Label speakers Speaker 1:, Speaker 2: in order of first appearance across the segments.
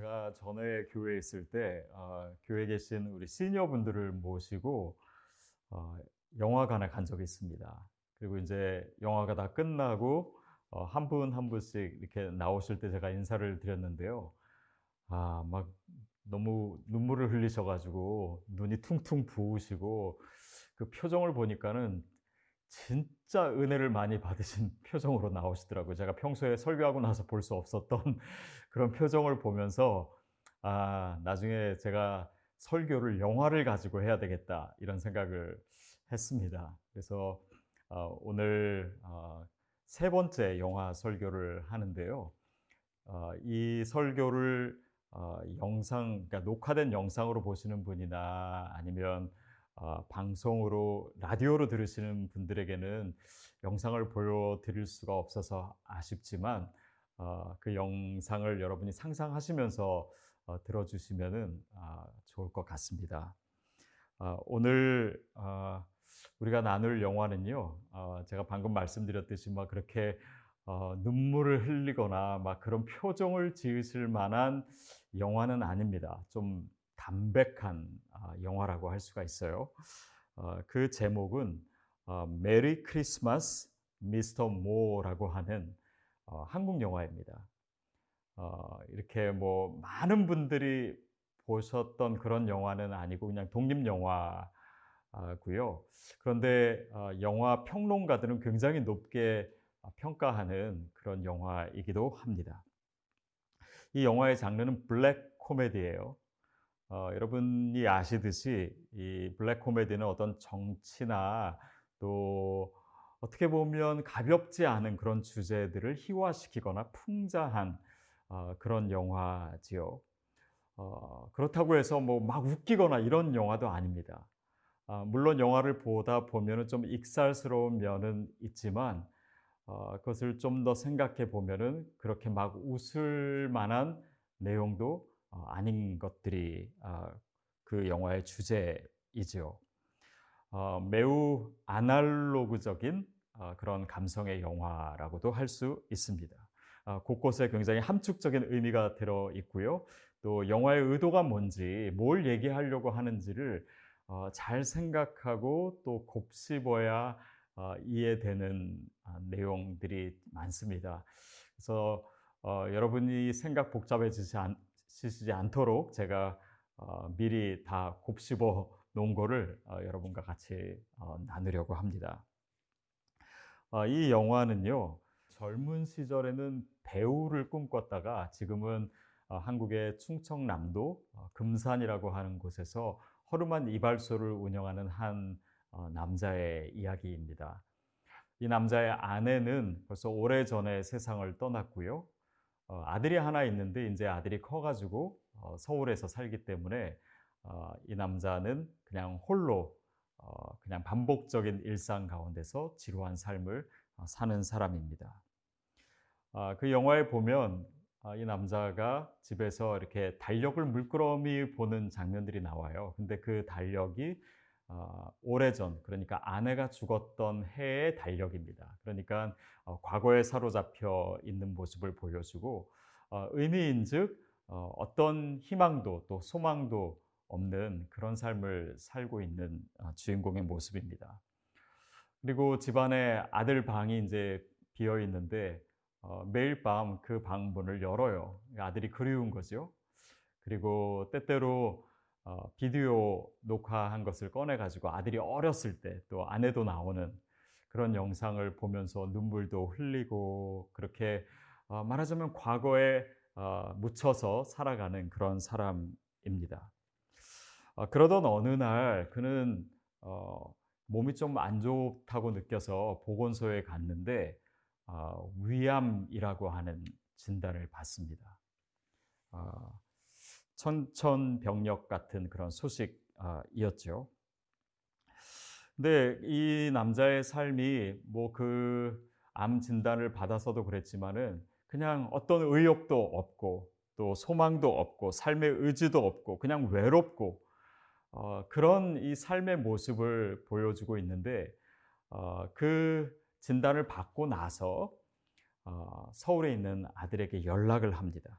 Speaker 1: 제가 전에 교회에 있을 때 어, 교회에 계신 우리 시니어 분들을 모시고 어, 영화관에 간 적이 있습니다. 그리고 이제 영화가 다 끝나고 어, 한분한 분씩 이렇게 나오실 때 제가 인사를 드렸는데요. 아, 막 너무 눈물을 흘리셔가지고 눈이 퉁퉁 부으시고 그 표정을 보니까는 진짜 은혜를 많이 받으신 표정으로 나오시더라고요. 제가 평소에 설교하고 나서 볼 수 없었던 그런 표정을 보면서 아, 나중에 제가 설교를 영화를 가지고 해야 되겠다 이런 생각을 했습니다. 그래서 어, 오늘 어, 세 번째 영화 설교를 하는데요. 어, 이 설교를 어, 영상, 그러니까 녹화된 영상으로 보시는 분이나 아니면 어, 방송으로 라디오로 들으시는 분들에게는 영상을 보여드릴 수가 없어서 아쉽지만 어, 그 영상을 여러분이 상상하시면서 어, 들어주시면은 아, 좋을 것 같습니다. 아, 오늘 아, 우리가 나눌 영화는요, 어, 제가 방금 말씀드렸듯이 막 그렇게 어, 눈물을 흘리거나 막 그런 표정을 지으실 만한 영화는 아닙니다. 좀 담백한 아, 영화라고 할 수가 있어요. 어, 그 제목은 어, 메리 크리스마스 미스터 모라고 하는 어, 한국 영화입니다. 어, 이렇게 뭐 많은 분들이 보셨던 그런 영화는 아니고 그냥 독립 영화고요. 그런데 어, 영화 평론가들은 굉장히 높게 평가하는 그런 영화이기도 합니다. 이 영화의 장르는 블랙 코미디예요. 어, 여러분이 아시듯이 이 블랙 코미디는 어떤 정치나 또 어떻게 보면 가볍지 않은 그런 주제들을 희화시키거나 풍자한 어, 그런 영화지요. 어, 그렇다고 해서 뭐 막 웃기거나 이런 영화도 아닙니다. 아, 물론 영화를 보다 보면은 좀 익살스러운 면은 있지만 어, 그것을 좀 더 생각해 보면은 그렇게 막 웃을 만한 내용도 어, 아닌 것들이 어, 그 영화의 주제이지요. 어, 매우 아날로그적인 어, 그런 감성의 영화라고도 할 수 있습니다. 어, 곳곳에 굉장히 함축적인 의미가 들어 있고요. 또 영화의 의도가 뭔지, 뭘 얘기하려고 하는지를 어, 잘 생각하고 또 곱씹어야 어, 이해되는 어, 내용들이 많습니다. 그래서 어, 여러분이 생각 복잡해지지 않, 않도록 제가 어, 미리 다 곱씹어 놓은 거를 어, 여러분과 같이 나누려고 합니다. 이 영화는요, 젊은 시절에는 배우를 꿈꿨다가 지금은 한국의 충청남도 금산이라고 하는 곳에서 허름한 이발소를 운영하는 한 어, 남자의 이야기입니다. 이 남자의 아내는 벌써 오래 전에 세상을 떠났고요. 어, 아들이 하나 있는데 이제 아들이 커가지고 어, 서울에서 살기 때문에 이 남자는 그냥 홀로 그냥 반복적인 일상 가운데서 지루한 삶을 사는 사람입니다. 그 영화에 보면 이 남자가 집에서 이렇게 달력을 물끄러미 보는 장면들이 나와요. 근데 그 달력이 어, 오래전 그러니까 아내가 죽었던 해의 달력입니다. 그러니까 어, 과거에 사로잡혀 있는 모습을 보여주고 어, 의미인즉 어, 어떤 희망도 또 소망도 없는 그런 삶을 살고 있는 어, 주인공의 모습입니다. 그리고 집안에 아들 방이 이제 비어 있는데 어, 매일 밤 그 방 문을 열어요. 아들이 그리운 거죠. 그리고 때때로 어, 비디오 녹화한 것을 꺼내 가지고 아들이 어렸을 때 또 아내도 나오는 그런 영상을 보면서 눈물도 흘리고 그렇게 어, 말하자면 과거에 어, 묻혀서 살아가는 그런 사람입니다. 어, 그러던 어느 날 그는 어, 몸이 좀 안 좋다고 느껴서 보건소에 갔는데 어, 위암이라고 하는 진단을 받습니다. 어, 천천병력 같은 그런 소식이었죠. 근데 이 남자의 삶이 뭐 그 암 진단을 받아서도 그랬지만은 그냥 어떤 의욕도 없고 또 소망도 없고 삶의 의지도 없고 그냥 외롭고 어, 그런 이 삶의 모습을 보여주고 있는데 어, 그 진단을 받고 나서 어, 서울에 있는 아들에게 연락을 합니다.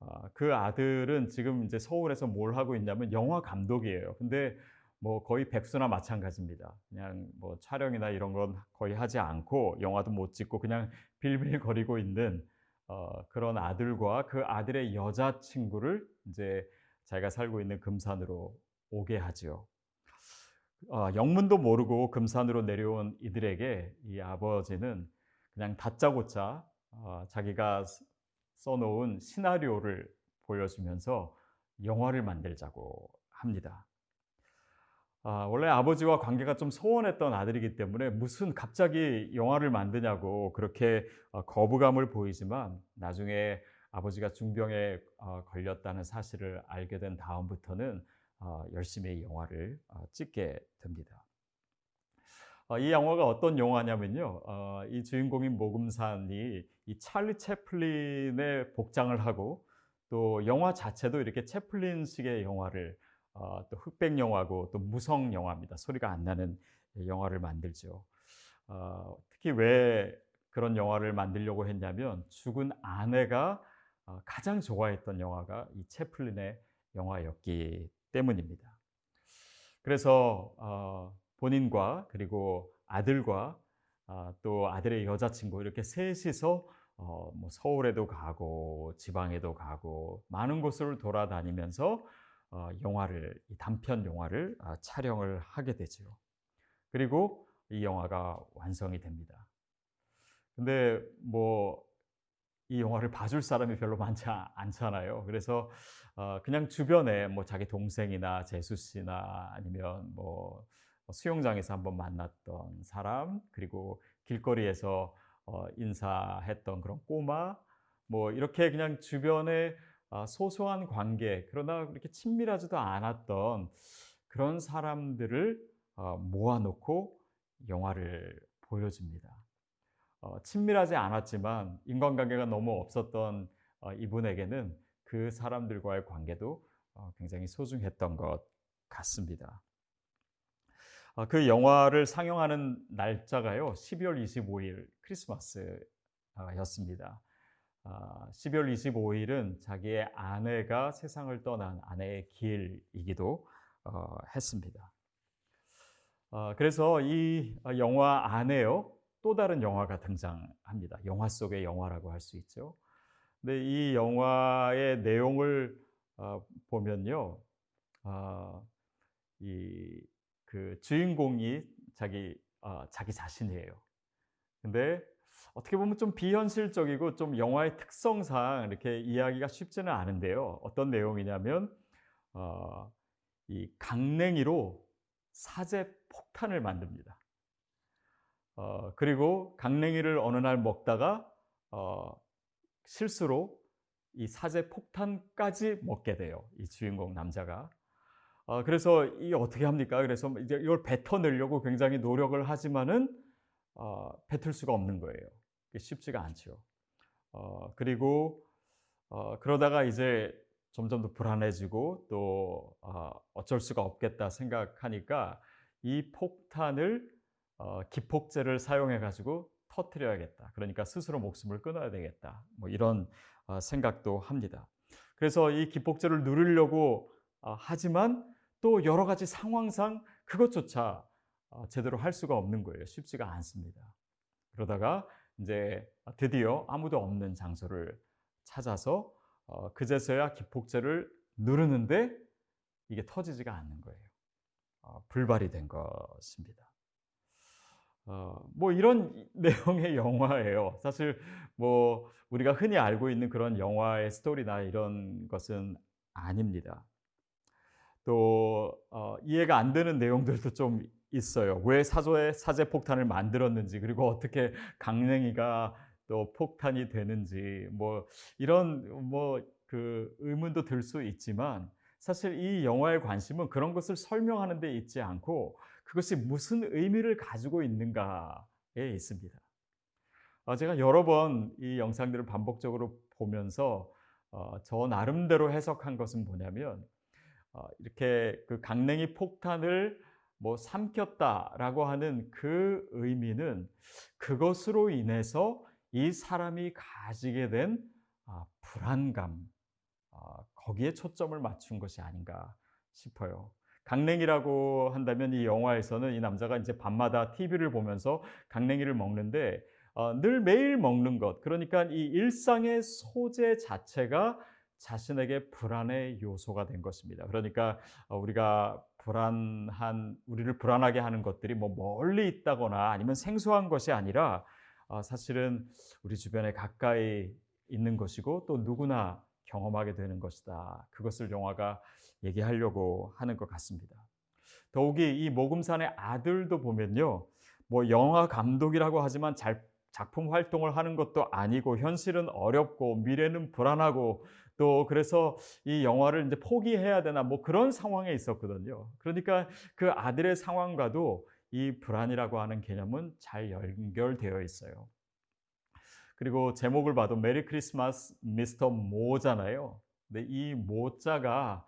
Speaker 1: 아, 그 아들은 지금 이제 서울에서 뭘 하고 있냐면 영화 감독이에요. 근데 뭐 거의 백수나 마찬가지입니다. 그냥 뭐 촬영이나 이런 건 거의 하지 않고 영화도 못 찍고 그냥 빌빌거리고 있는 어, 그런 아들과 그 아들의 여자친구를 이제 자기가 살고 있는 금산으로 오게 하지요. 어, 영문도 모르고 금산으로 내려온 이들에게 이 아버지는 그냥 다짜고짜 어, 자기가 써놓은 시나리오를 보여주면서 영화를 만들자고 합니다. 아, 원래 아버지와 관계가 좀 소원했던 아들이기 때문에 무슨 갑자기 영화를 만드냐고 그렇게 어, 거부감을 보이지만 나중에 아버지가 중병에 어, 걸렸다는 사실을 알게 된 다음부터는 어, 열심히 영화를 찍게 됩니다. 이 영화가 어떤 영화냐면요. 이 주인공인 모금산이 이 찰리 채플린의 복장을 하고 또 영화 자체도 이렇게 채플린식의 영화를 어, 또 흑백 영화고 또 무성 영화입니다. 소리가 안 나는 영화를 만들죠. 어, 특히 왜 그런 영화를 만들려고 했냐면 죽은 아내가 어, 가장 좋아했던 영화가 이 채플린의 영화였기 때문입니다. 그래서 어, 본인과 그리고 아들과 아, 또 아들의 여자친구 이렇게 셋이서 어, 뭐 서울에도 가고 지방에도 가고 많은 곳을 돌아다니면서 어, 영화를 단편 영화를 아, 촬영을 하게 되죠. 그리고 이 영화가 완성이 됩니다. 근데 뭐 이 영화를 봐줄 사람이 별로 많지 않잖아요. 그래서 어, 그냥 주변에 뭐 자기 동생이나 재수 씨나 아니면 뭐 수영장에서 한번 만났던 사람 그리고 길거리에서 어, 인사했던 그런 꼬마 뭐 이렇게 그냥 주변에 아, 소소한 관계, 그러나 그렇게 친밀하지도 않았던 그런 사람들을 어, 모아놓고 영화를 보여줍니다. 어, 친밀하지 않았지만 인간관계가 너무 없었던 어, 이분에게는 그 사람들과의 관계도 굉장히 소중했던 것 같습니다. 그 영화를 상영하는 날짜가요, 12월 25일 크리스마스였습니다. 12월 아, 25일은 자기의 아내가 세상을 떠난 아내의 길이기도 어, 했습니다. 어, 그래서 이 영화 안에요 또 다른 영화가 등장합니다. 영화 속의 영화라고 할 수 있죠. 근데 이 영화의 내용을 어, 보면요, 이 그 주인공이 자기 자기 자신이에요. 근데 어떻게 보면 좀 비현실적이고 좀 영화의 특성상 이렇게 이야기가 쉽지는 않은데요. 어떤 내용이냐면 어, 이 강냉이로 사제 폭탄을 만듭니다. 어, 그리고 강냉이를 어느 날 먹다가 어, 실수로 이 사제 폭탄까지 먹게 돼요. 이 주인공 남자가. 어, 그래서 이 어떻게 합니까? 그래서 이제 이걸 뱉어내려고 굉장히 노력을 하지만은 어, 뱉을 수가 없는 거예요. 쉽지가 않죠. 어, 그리고 어, 그러다가 이제 점점 더 불안해지고 또 어, 어쩔 수가 없겠다 생각하니까 이 폭탄을 어, 기폭제를 사용해 가지고 터트려야겠다. 그러니까 스스로 목숨을 끊어야 되겠다. 뭐 이런 어, 생각도 합니다. 그래서 이 기폭제를 누르려고 어, 하지만 또 여러 가지 상황상 그것조차 어, 제대로 할 수가 없는 거예요. 쉽지가 않습니다. 그러다가 이제 드디어 아무도 없는 장소를 찾아서 어, 그제서야 기폭제를 누르는데 이게 터지지가 않는 거예요. 어, 불발이 된 것입니다. 어, 뭐 이런 내용의 영화예요. 사실 뭐 우리가 흔히 알고 있는 그런 영화의 스토리나 이런 것은 아닙니다. 또 어, 이해가 안 되는 내용들도 좀 있어요. 왜 사조의 사제 폭탄을 만들었는지 그리고 어떻게 강냉이가 또 폭탄이 되는지 뭐 이런 뭐 그 의문도 들 수 있지만 사실 이 영화의 관심은 그런 것을 설명하는 데 있지 않고 그것이 무슨 의미를 가지고 있는가에 있습니다. 어, 제가 여러 번 이 영상들을 반복적으로 보면서 어, 저 나름대로 해석한 것은 뭐냐면 어, 이렇게 그 강냉이 폭탄을 뭐 삼켰다라고 하는 그 의미는 그것으로 인해서 이 사람이 가지게 된 아, 불안감 어, 거기에 초점을 맞춘 것이 아닌가 싶어요. 강냉이라고 한다면 이 영화에서는 이 남자가 이제 밤마다 TV를 보면서 강냉이를 먹는데 어, 늘 매일 먹는 것 그러니까 이 일상의 소재 자체가 자신에게 불안의 요소가 된 것입니다. 그러니까 어, 우리가 불안한 우리를 불안하게 하는 것들이 뭐 멀리 있다거나 아니면 생소한 것이 아니라 어, 사실은 우리 주변에 가까이 있는 것이고 또 누구나 경험하게 되는 것이다. 그것을 영화가 얘기하려고 하는 것 같습니다. 더욱이 이 모금산의 아들도 보면요. 뭐 영화 감독이라고 하지만 잘 작품 활동을 하는 것도 아니고 현실은 어렵고 미래는 불안하고 또 그래서 이 영화를 이제 포기해야 되나 뭐 그런 상황에 있었거든요. 그러니까 그 아들의 상황과도 이 불안이라고 하는 개념은 잘 연결되어 있어요. 그리고 제목을 봐도 메리 크리스마스 미스터 모잖아요. 근데 이 모자가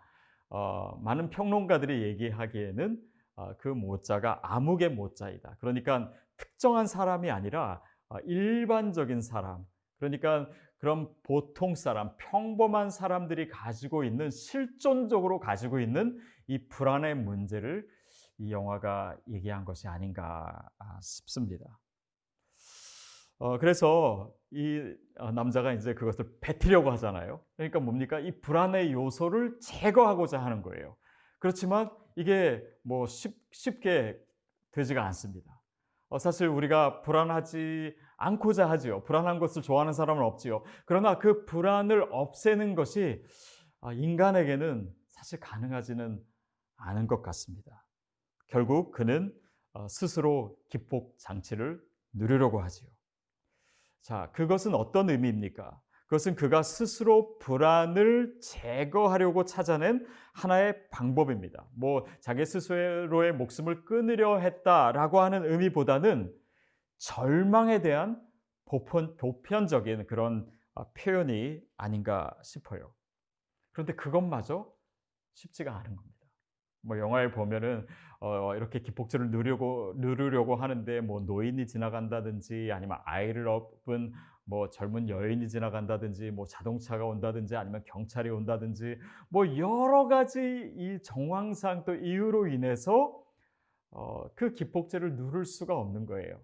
Speaker 1: 어, 많은 평론가들이 얘기하기에는 어, 그 모자가 암흑의 모자이다. 그러니까 특정한 사람이 아니라 어, 일반적인 사람. 그러니까 그런 보통 사람, 평범한 사람들이 가지고 있는 실존적으로 가지고 있는 이 불안의 문제를 이 영화가 얘기한 것이 아닌가 아, 싶습니다. 어, 그래서 이 어, 남자가 이제 그것을 뱉으려고 하잖아요. 그러니까 뭡니까? 이 불안의 요소를 제거하고자 하는 거예요. 그렇지만 이게 뭐 쉽, 쉽게 되지가 않습니다. 어, 사실 우리가 불안하지 않고자 하지요. 불안한 것을 좋아하는 사람은 없지요. 그러나 그 불안을 없애는 것이 아, 인간에게는 사실 가능하지는 않은 것 같습니다. 결국 그는 어, 스스로 기폭 장치를 누리려고 하지요. 자, 그것은 어떤 의미입니까? 그것은 그가 스스로 불안을 제거하려고 찾아낸 하나의 방법입니다. 뭐 자기 스스로의 목숨을 끊으려 했다라고 하는 의미보다는 절망에 대한 보편, 보편적인 그런 아, 표현이 아닌가 싶어요. 그런데 그것마저 쉽지가 않은 겁니다. 뭐 영화에 보면은 어 이렇게 기폭제를 누르고 누르려고 하는데 뭐 노인이 지나간다든지 아니면 아이를 업은 뭐 젊은 여인이 지나간다든지 뭐 자동차가 온다든지 아니면 경찰이 온다든지 뭐 여러 가지 이 정황상 또 이유로 인해서 어 그 기폭제를 누를 수가 없는 거예요.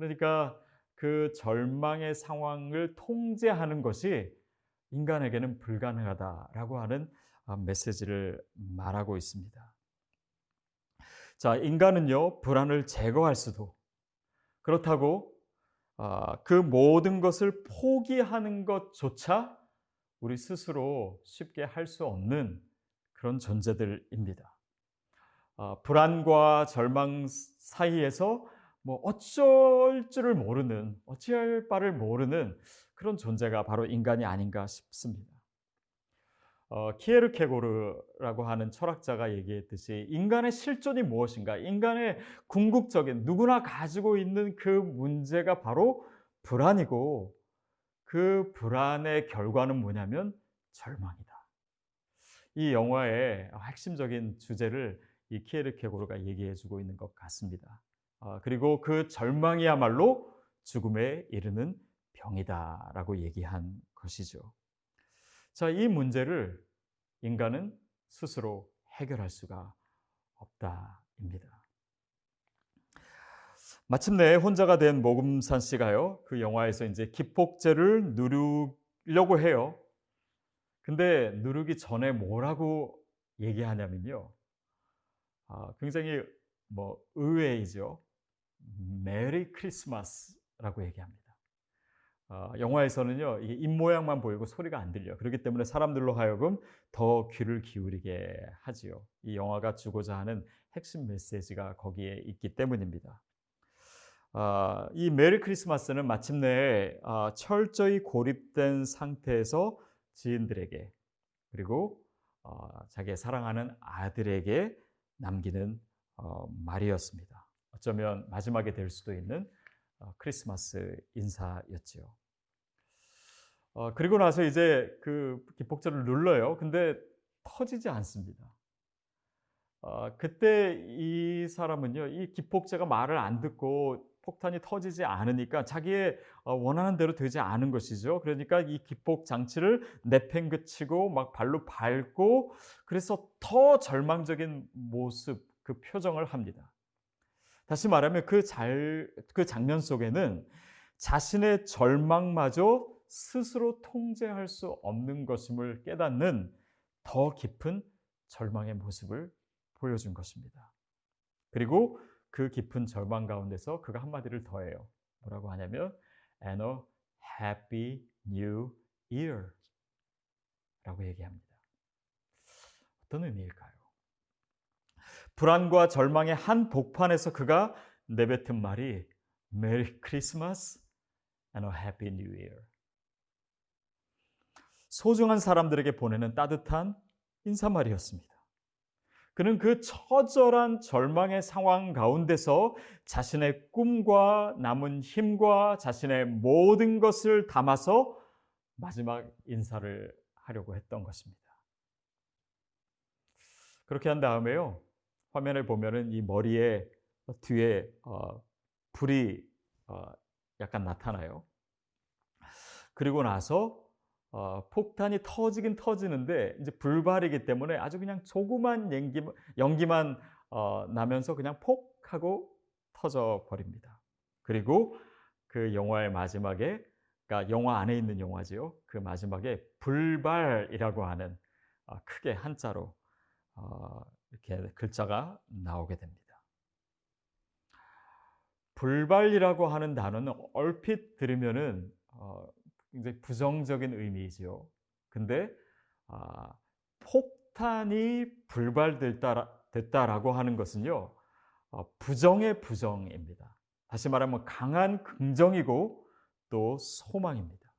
Speaker 1: 그러니까 그 절망의 상황을 통제하는 것이 인간에게는 불가능하다라고 하는 아, 메시지를 말하고 있습니다. 자, 인간은요, 불안을 제거할 수도, 그렇다고 아, 그 모든 것을 포기하는 것조차 우리 스스로 쉽게 할 수 없는 그런 존재들입니다. 아, 불안과 절망 사이에서 뭐 어쩔 줄을 모르는, 어찌할 바를 모르는 그런 존재가 바로 인간이 아닌가 싶습니다. 어, 키에르케고르라고 하는 철학자가 얘기했듯이 인간의 실존이 무엇인가? 인간의 궁극적인 누구나 가지고 있는 그 문제가 바로 불안이고 그 불안의 결과는 뭐냐면 절망이다. 이 영화의 핵심적인 주제를 이 키에르케고르가 얘기해주고 있는 것 같습니다. 어, 그리고 그 절망이야말로 죽음에 이르는 병이다라고 얘기한 것이죠. 자, 이 문제를 인간은 스스로 해결할 수가 없다입니다. 마침내 혼자가 된 모금산 씨가요, 그 영화에서 이제 기폭제를 누르려고 해요. 근데 누르기 전에 뭐라고 얘기하냐면요. 아, 굉장히 뭐 의외이죠. 메리 크리스마스라고 얘기합니다. 어, 영화에서는요, 이게 입 모양만 보이고 소리가 안 들려. 그렇기 때문에 사람들로 하여금 더 귀를 기울이게 하지요. 이 영화가 주고자 하는 핵심 메시지가 거기에 있기 때문입니다. 어, 이 메리 크리스마스는 마침내 어, 철저히 고립된 상태에서 지인들에게 그리고 어, 자기의 사랑하는 아들에게 남기는 어, 말이었습니다. 어쩌면 마지막에 될 수도 있는 어, 크리스마스 인사였지요. 어, 그리고 나서 이제 그 기폭제를 눌러요. 근데 터지지 않습니다. 어, 그때 이 사람은요, 이 기폭제가 말을 안 듣고 폭탄이 터지지 않으니까 자기의 어, 원하는 대로 되지 않은 것이죠. 그러니까 이 기폭 장치를 내팽그치고 막 발로 밟고 그래서 더 절망적인 모습, 그 표정을 합니다. 다시 말하면 그 잘, 그 장면 속에는 자신의 절망마저 스스로 통제할 수 없는 것임을 깨닫는 더 깊은 절망의 모습을 보여준 것입니다. 그리고 그 깊은 절망 가운데서 그가 한마디를 더해요. 뭐라고 하냐면 and a happy new year 라고 얘기합니다. 어떤 의미일까요? 불안과 절망의 한 복판에서 그가 내뱉은 말이 Merry Christmas and a Happy New Year. 소중한 사람들에게 보내는 따뜻한 인사말이었습니다. 그는 그 처절한 절망의 상황 가운데서 자신의 꿈과 남은 힘과 자신의 모든 것을 담아서 마지막 인사를 하려고 했던 것입니다. 그렇게 한 다음에요. 화면을 보면은 이 머리에 뒤에 어, 불이 어, 약간 나타나요. 그리고 나서 어, 폭탄이 터지긴 터지는데 이제 불발이기 때문에 아주 그냥 조그만 연기, 연기만 어, 나면서 그냥 폭 하고 터져 버립니다. 그리고 그 영화의 마지막에 그러니까 영화 안에 있는 영화지요. 그 마지막에 불발이라고 하는 어, 크게 한자로 어, 이렇게 글자가 나오게 됩니다. 불발이라고 하는 단어는 얼핏 들으면은 어, 굉장히 부정적인 의미이지요. 근데 아, 폭탄이 불발됐다라고 하는 것은요 어, 부정의 부정입니다. 다시 말하면 강한 긍정이고 또 소망입니다.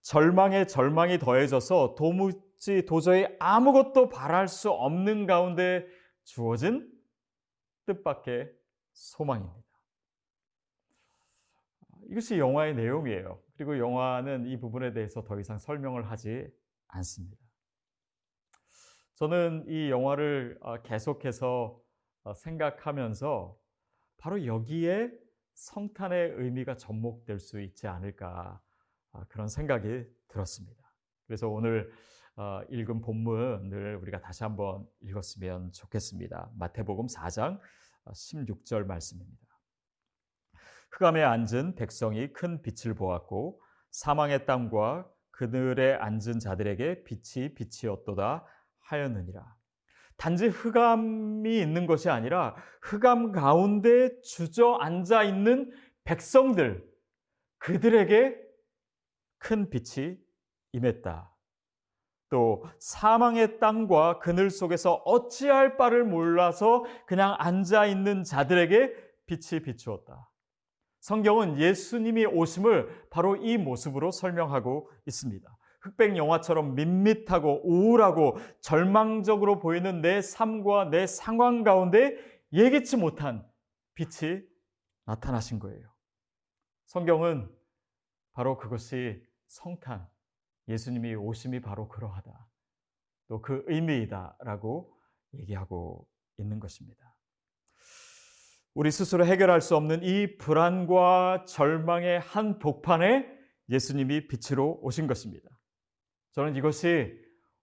Speaker 1: 절망에 절망이 더해져서 도무 지 도저히 아무것도 바랄 수 없는 가운데 주어진 뜻밖의 소망입니다. 이것이 영화의 내용이에요. 그리고 영화는 이 부분에 대해서 더 이상 설명을 하지 않습니다. 저는 이 영화를 어, 계속해서 어, 생각하면서 바로 여기에 성탄의 의미가 접목될 수 있지 않을까 아, 그런 생각이 들었습니다. 그래서 오늘 어, 읽은 본문을 우리가 다시 한번 읽었으면 좋겠습니다. 마태복음 4장 16절 말씀입니다. 흑암에 앉은 백성이 큰 빛을 보았고 사망의 땅과 그들에 앉은 자들에게 빛이 빛이었도다 하였느니라. 단지 흑암이 있는 것이 아니라 흑암 가운데 주저앉아 있는 백성들, 그들에게 큰 빛이 임했다. 또 사망의 땅과 그늘 속에서 어찌할 바를 몰라서 그냥 앉아 있는 자들에게 빛이 비추었다. 성경은 예수님이 오심을 바로 이 모습으로 설명하고 있습니다. 흑백 영화처럼 밋밋하고 우울하고 절망적으로 보이는 내 삶과 내 상황 가운데 예기치 못한 빛이 나타나신 거예요. 성경은 바로 그것이 성탄, 예수님이 오심이 바로 그러하다. 또 그 의미이다라고 얘기하고 있는 것입니다. 우리 스스로 해결할 수 없는 이 불안과 절망의 한 복판에 예수님이 빛으로 오신 것입니다. 저는 이것이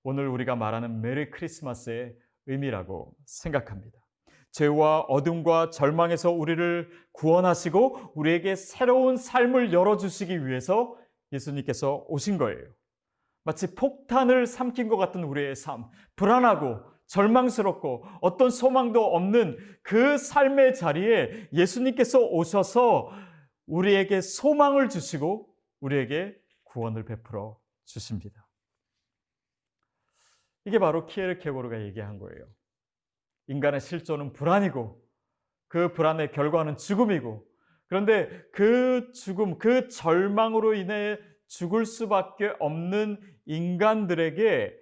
Speaker 1: 오늘 우리가 말하는 메리 크리스마스의 의미라고 생각합니다. 죄와 어둠과 절망에서 우리를 구원하시고 우리에게 새로운 삶을 열어주시기 위해서 예수님께서 오신 거예요. 마치 폭탄을 삼킨 것 같은 우리의 삶, 불안하고 절망스럽고 어떤 소망도 없는 그 삶의 자리에 예수님께서 오셔서 우리에게 소망을 주시고 우리에게 구원을 베풀어 주십니다. 이게 바로 키에르 케고르가 얘기한 거예요. 인간의 실존은 불안이고 그 불안의 결과는 죽음이고 그런데 그 죽음, 그 절망으로 인해 죽을 수밖에 없는 인간들에게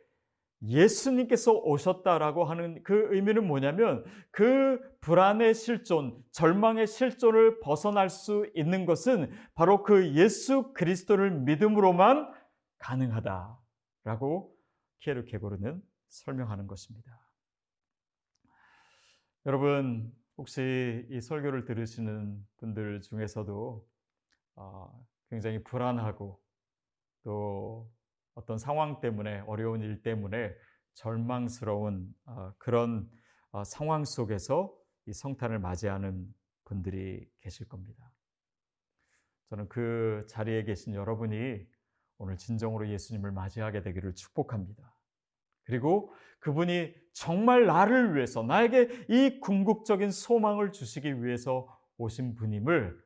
Speaker 1: 예수님께서 오셨다라고 하는 그 의미는 뭐냐면 그 불안의 실존, 절망의 실존을 벗어날 수 있는 것은 바로 그 예수 그리스도를 믿음으로만 가능하다라고 키에르 케고르는 설명하는 것입니다. 여러분, 혹시 이 설교를 들으시는 분들 중에서도 어, 굉장히 불안하고 또 어떤 상황 때문에 어려운 일 때문에 절망스러운 어, 그런 어, 상황 속에서 이 성탄을 맞이하는 분들이 계실 겁니다. 저는 그 자리에 계신 여러분이 오늘 진정으로 예수님을 맞이하게 되기를 축복합니다. 그리고 그분이 정말 나를 위해서, 나에게 이 궁극적인 소망을 주시기 위해서 오신 분임을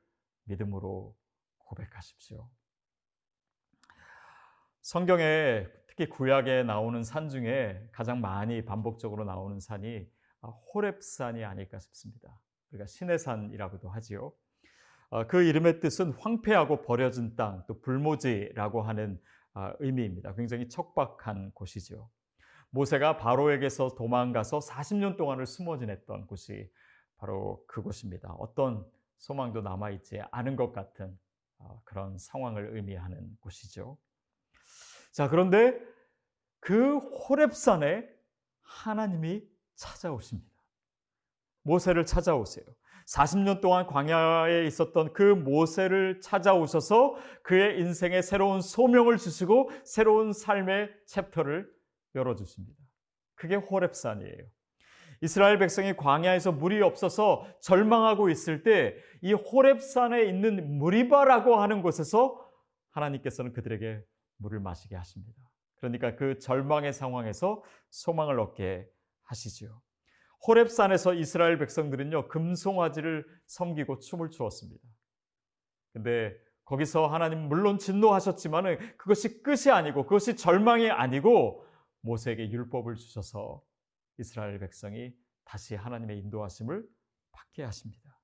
Speaker 1: 믿음으로 고백하십시오. 성경에 특히 구약에 나오는 산 중에 가장 많이 반복적으로 나오는 산이 호렙산이 아닐까 싶습니다. 우리가 신의 산이라고도 하지요. 어, 그 이름의 뜻은 황폐하고 버려진 땅, 또 불모지라고 하는 아, 의미입니다. 굉장히 척박한 곳이죠. 모세가 바로에게서 도망가서 40년 동안을 숨어 지냈던 곳이 바로 그곳입니다. 어떤 소망도 남아있지 않은 것 같은 어, 그런 상황을 의미하는 곳이죠. 자, 그런데 그 호렙산에 하나님이 찾아오십니다. 모세를 찾아오세요. 40년 동안 광야에 있었던 그 모세를 찾아오셔서 그의 인생에 새로운 소명을 주시고 새로운 삶의 챕터를 열어주십니다. 그게 호렙산이에요. 이스라엘 백성이 광야에서 물이 없어서 절망하고 있을 때 이 호렙산에 있는 무리바라고 하는 곳에서 하나님께서는 그들에게 물을 마시게 하십니다. 그러니까 그 절망의 상황에서 소망을 얻게 하시지요. 호렙산에서 이스라엘 백성들은요, 금송아지를 섬기고 춤을 추었습니다. 근데 거기서 하나님 물론 진노하셨지만 그것이 끝이 아니고 그것이 절망이 아니고 모세에게 율법을 주셔서 이스라엘 백성이 다시 하나님의 인도하심을 받게 하십니다.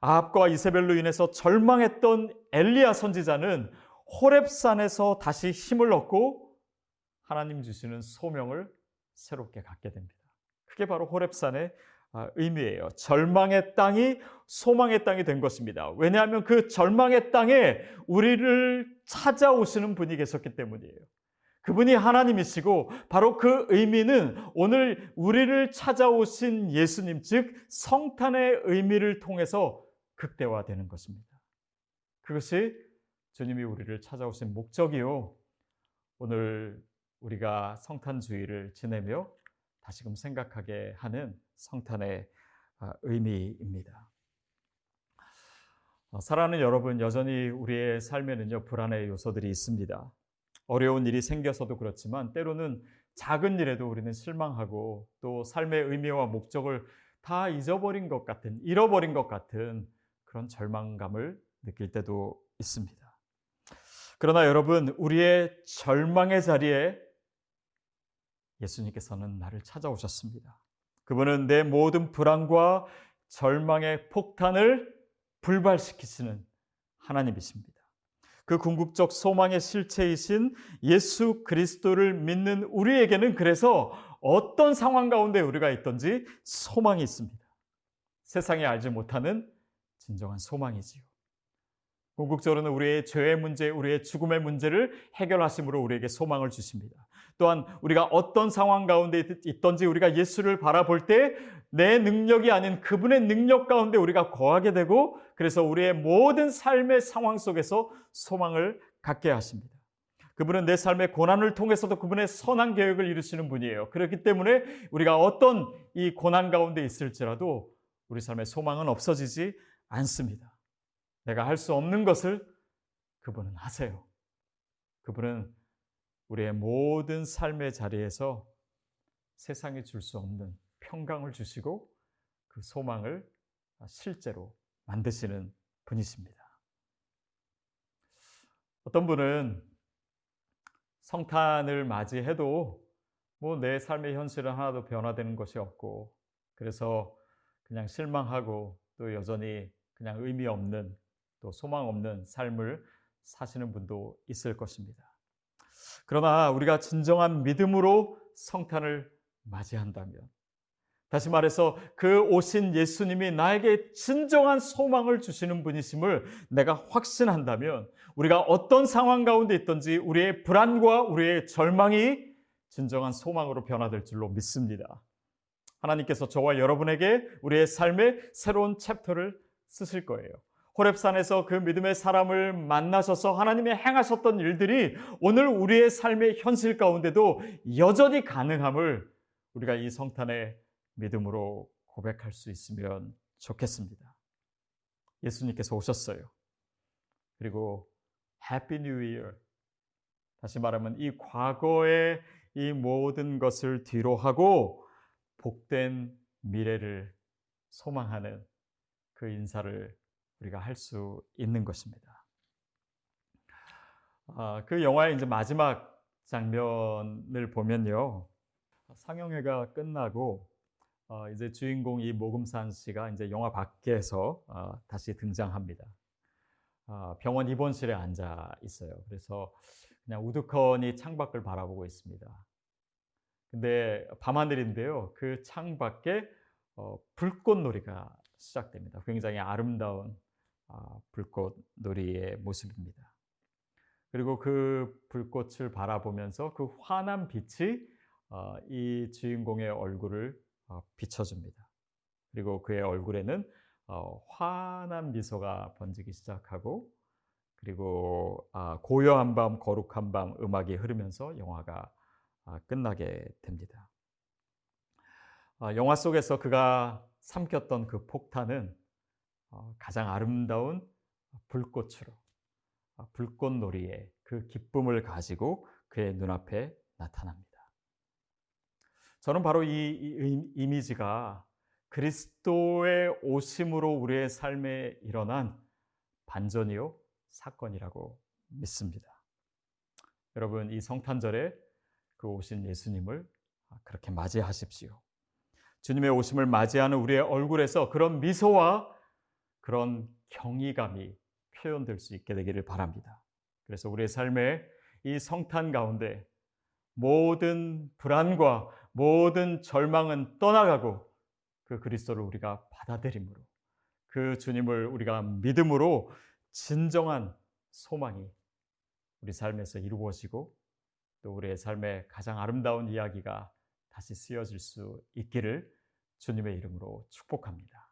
Speaker 1: 아합과 이세벨로 인해서 절망했던 엘리야 선지자는 호렙산에서 다시 힘을 얻고 하나님 주시는 소명을 새롭게 갖게 됩니다. 그게 바로 호렙산의 아, 의미예요. 절망의 땅이 소망의 땅이 된 것입니다. 왜냐하면 그 절망의 땅에 우리를 찾아오시는 분이 계셨기 때문이에요. 그분이 하나님이시고 바로 그 의미는 오늘 우리를 찾아오신 예수님 즉 성탄의 의미를 통해서 극대화되는 것입니다. 그것이 주님이 우리를 찾아오신 목적이요. 오늘 우리가 성탄 주의를 지내며 다시금 생각하게 하는 성탄의 아, 의미입니다. 어, 사랑하는 여러분, 여전히 우리의 삶에는요, 불안의 요소들이 있습니다. 어려운 일이 생겨서도 그렇지만 때로는 작은 일에도 우리는 실망하고 또 삶의 의미와 목적을 다 잊어버린 것 같은, 잃어버린 것 같은 그런 절망감을 느낄 때도 있습니다. 그러나 여러분, 우리의 절망의 자리에 예수님께서는 나를 찾아오셨습니다. 그분은 내 모든 불안과 절망의 폭탄을 불발시키시는 하나님이십니다. 그 궁극적 소망의 실체이신 예수 그리스도를 믿는 우리에게는 그래서 어떤 상황 가운데 우리가 있든지 소망이 있습니다. 세상이 알지 못하는 진정한 소망이지요. 궁극적으로는 우리의 죄의 문제, 우리의 죽음의 문제를 해결하심으로 우리에게 소망을 주십니다. 또한 우리가 어떤 상황 가운데 있든지 우리가 예수를 바라볼 때 내 능력이 아닌 그분의 능력 가운데 우리가 거하게 되고 그래서 우리의 모든 삶의 상황 속에서 소망을 갖게 하십니다. 그분은 내 삶의 고난을 통해서도 그분의 선한 계획을 이루시는 분이에요. 그렇기 때문에 우리가 어떤 이 고난 가운데 있을지라도 우리 삶의 소망은 없어지지 않습니다. 내가 할 수 없는 것을 그분은 하세요. 그분은 우리의 모든 삶의 자리에서 세상에 줄수 없는 평강을 주시고 그 소망을 실제로 만드시는 분이십니다. 어떤 분은 성탄을 맞이해도 뭐 내 삶의 현실은 하나도 변화되는 것이 없고 그래서 그냥 실망하고 또 여전히 그냥 의미 없는 또 소망 없는 삶을 사시는 분도 있을 것입니다. 그러나 우리가 진정한 믿음으로 성탄을 맞이한다면 다시 말해서 그 오신 예수님이 나에게 진정한 소망을 주시는 분이심을 내가 확신한다면 우리가 어떤 상황 가운데 있든지 우리의 불안과 우리의 절망이 진정한 소망으로 변화될 줄로 믿습니다. 하나님께서 저와 여러분에게 우리의 삶의 새로운 챕터를 쓰실 거예요. 호랩산에서 그 믿음의 사람을 만나셔서 하나님이 행하셨던 일들이 오늘 우리의 삶의 현실 가운데도 여전히 가능함을 우리가 이 성탄의 믿음으로 고백할 수 있으면 좋겠습니다. 예수님께서 오셨어요. 그리고 Happy New Year. 다시 말하면 이 과거의 이 모든 것을 뒤로 하고 복된 미래를 소망하는 그 인사를 우리가 할 수 있는 것입니다. 아, 그 영화의 이제 마지막 장면을 보면요. 상영회가 끝나고 어, 이제 주인공 이 모금산 씨가 이제 영화 밖에서 어, 다시 등장합니다. 어, 병원 입원실에 앉아 있어요. 그래서 그냥 우두커니 창밖을 바라보고 있습니다. 근데 밤하늘인데요. 그 창밖에 어, 불꽃놀이가 시작됩니다. 굉장히 아름다운 아, 불꽃 놀이의 모습입니다. 그리고 그 불꽃을 바라보면서 그 환한 빛이 어, 이 주인공의 얼굴을 어, 비춰줍니다. 그리고 그의 얼굴에는 어, 환한 미소가 번지기 시작하고 그리고 아, 고요한 밤, 거룩한 밤 음악이 흐르면서 영화가 아, 끝나게 됩니다. 영화 속에서 그가 삼켰던 그 폭탄은 가장 아름다운 불꽃으로 불꽃놀이의 그 기쁨을 가지고 그의 눈앞에 나타납니다. 저는 바로 이, 이 이미지가 그리스도의 오심으로 우리의 삶에 일어난 반전이요 사건이라고 믿습니다. 여러분 이 성탄절에 그 오신 예수님을 그렇게 맞이하십시오. 주님의 오심을 맞이하는 우리의 얼굴에서 그런 미소와 그런 경이감이 표현될 수 있게 되기를 바랍니다. 그래서 우리의 삶의 이 성탄 가운데 모든 불안과 모든 절망은 떠나가고 그 그리스도를 우리가 받아들임으로 그 주님을 우리가 믿음으로 진정한 소망이 우리 삶에서 이루어지고 또 우리의 삶의 가장 아름다운 이야기가 다시 쓰여질 수 있기를 주님의 이름으로 축복합니다.